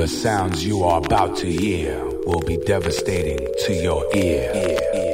The sounds you are about to hear will be devastating to your ear. that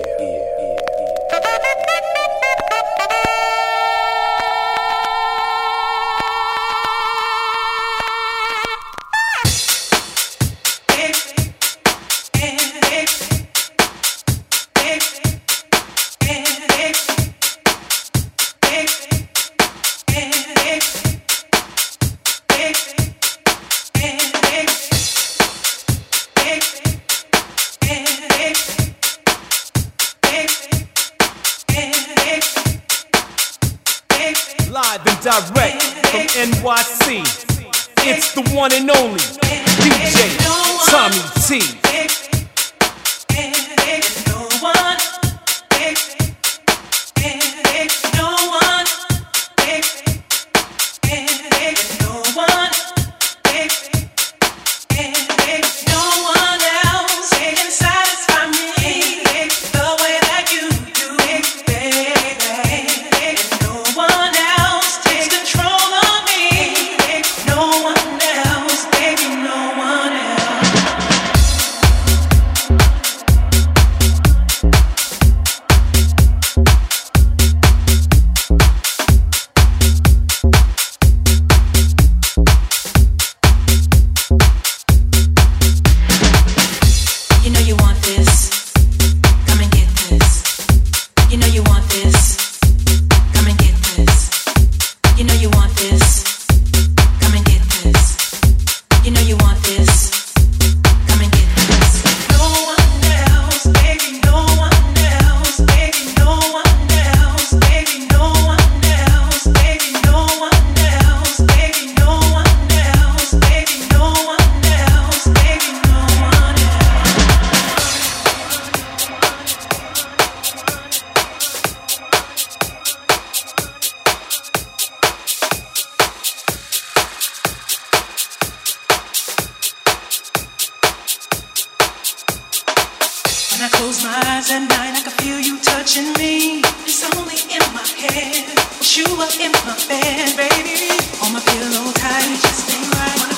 I close my eyes at night, I can feel you touching me. It's only in my head, but you are in my bed, baby. On my pillow tight, just ain't right.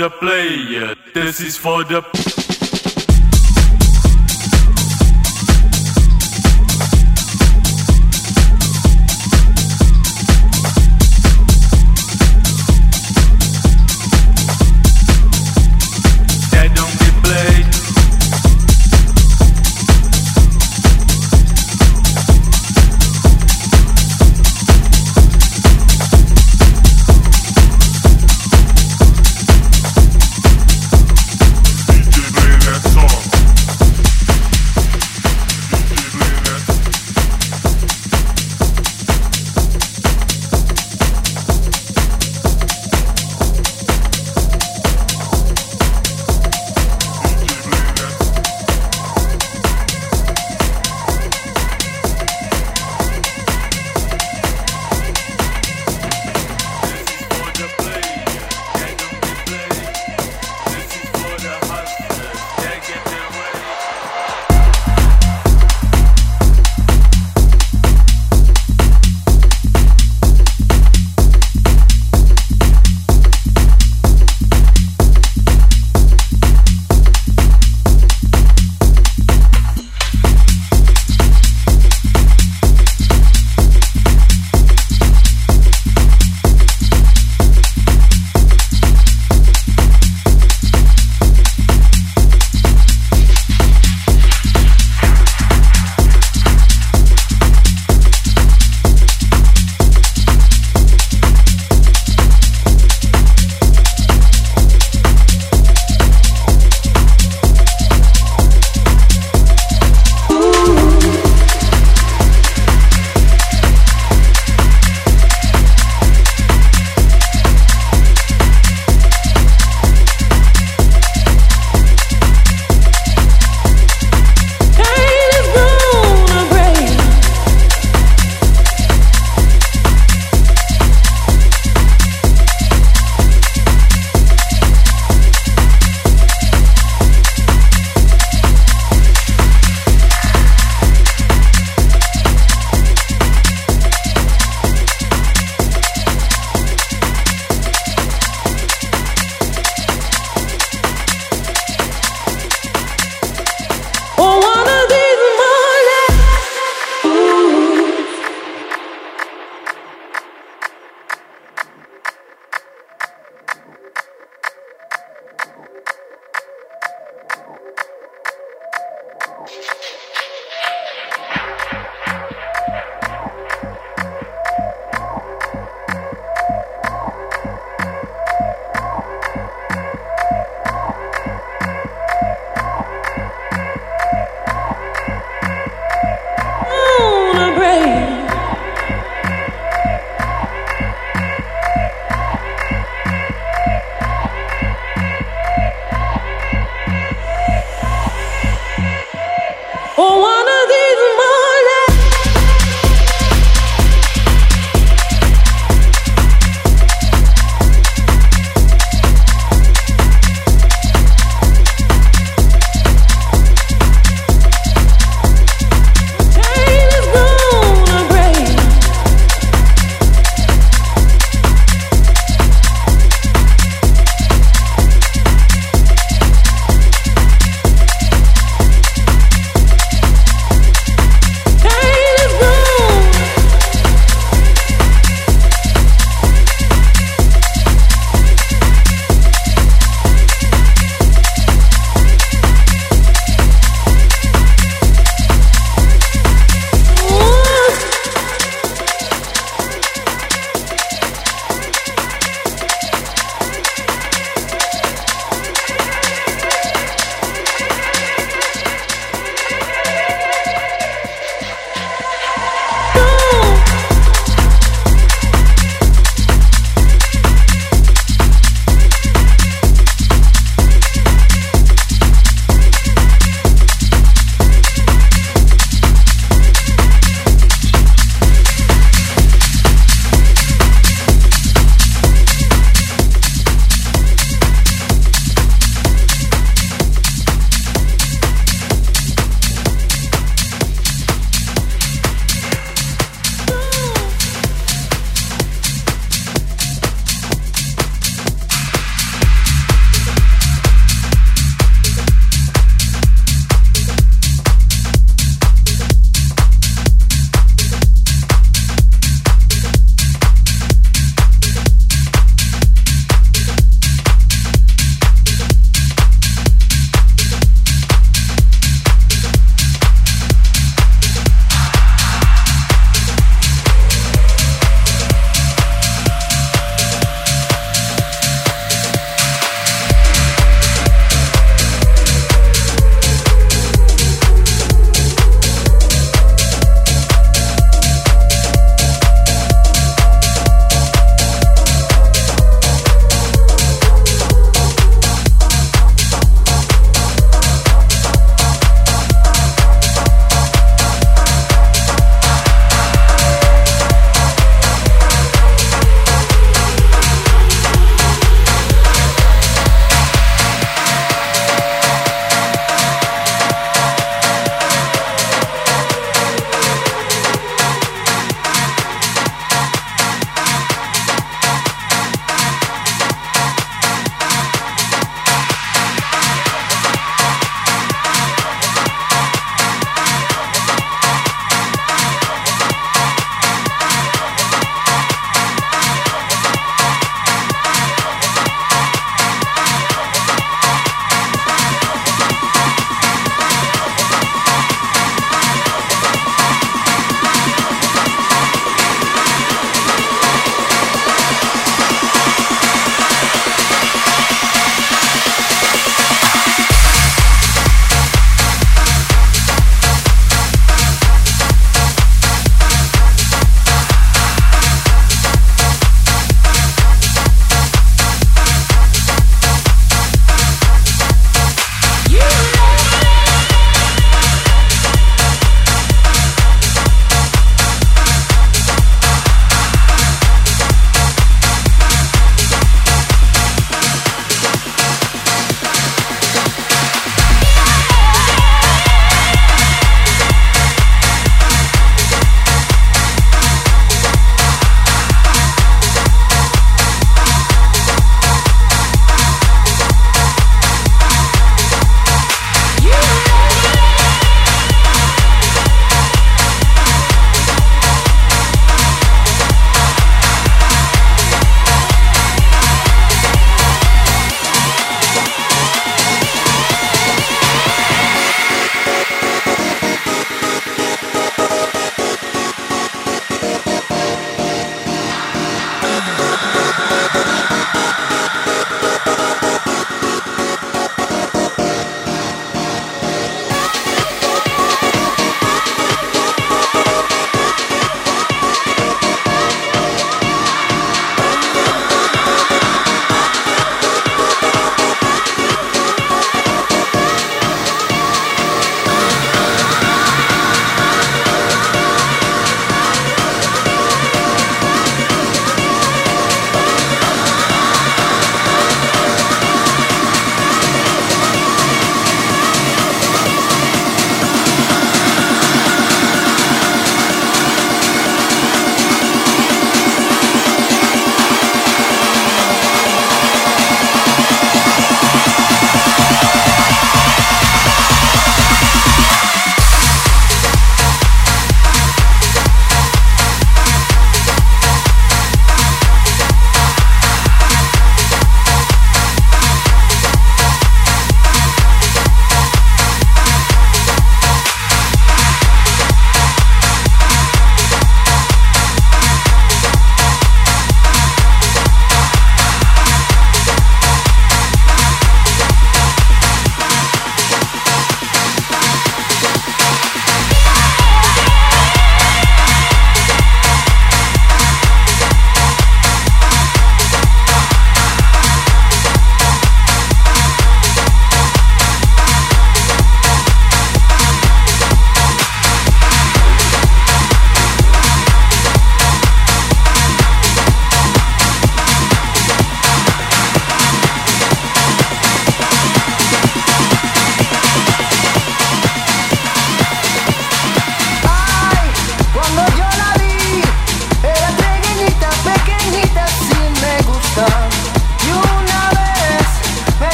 The player. This is for the.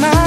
my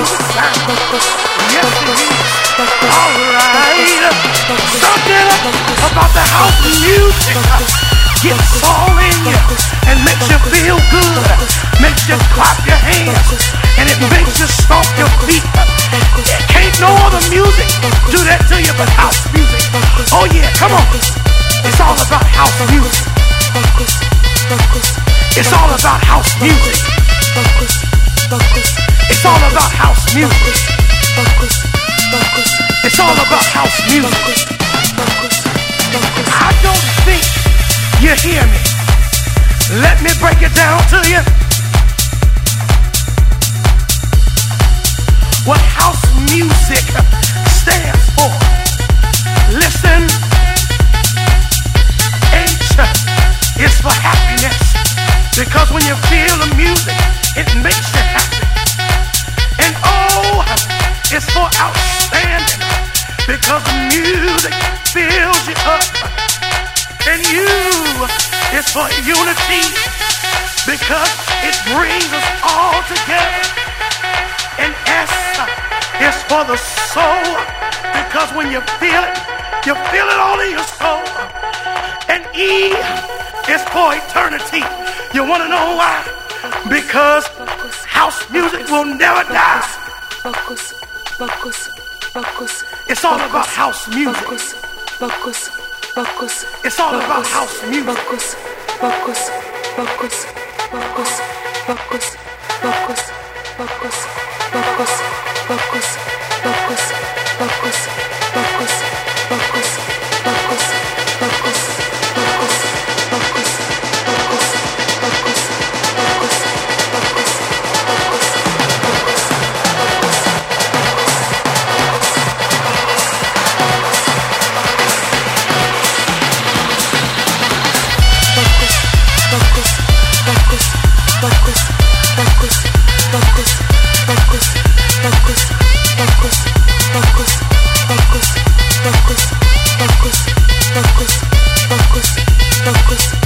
All right. Something about the house music gets all in you and makes you feel good, makes you clap your hands, and it makes you stomp your feet. Can't no other music do that to you but house music. Oh yeah, come on. It's all about house music. It's all about house music. It's all about house music. It's all about house music. I don't think you hear me. Let me break it down to you. What house music stands for. Listen. H is for happiness. Because when you feel the music, it makes you happy. Is for outstanding. Because the music fills you up. And U is for unity because it brings us all together. And S is for the soul because when you feel it, you feel it all in your soul. And E is for eternity. You want to know why? Because house music will never die. Bacchus, Bacchus. It's all about house music. Bacchus, Bacchus, Bacchus. It's all about house music. Bacchus, Bacchus, Bacchus, Bacchus, Bacchus, Bacchus, Bacchus, Bacchus, Bacchus, focus.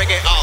reggae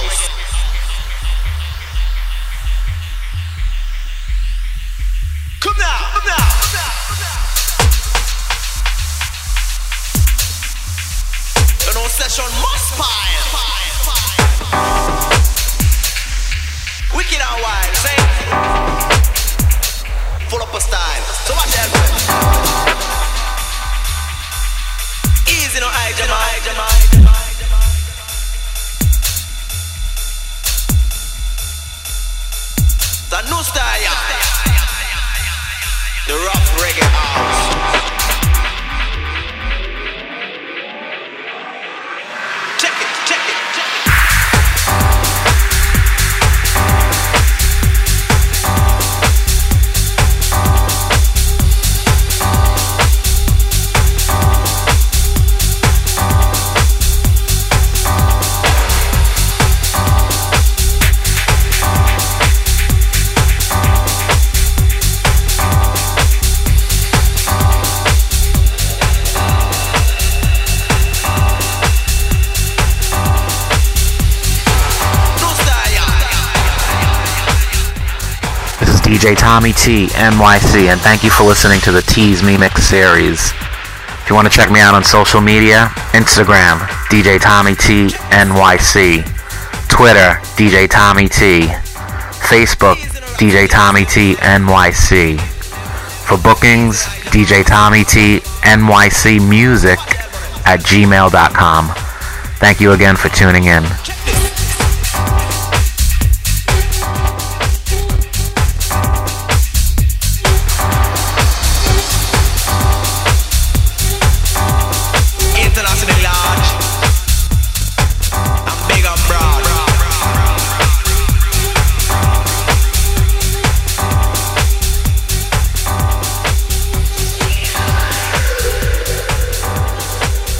DJ Tommy T NYC, and thank you for listening to the Tease Me Mix series. If you want to check me out on social media, Instagram, DJ Tommy T NYC, Twitter, DJ Tommy T, Facebook, DJ Tommy T NYC. For bookings, DJ Tommy T NYC Music at gmail.com. Thank you again for tuning in.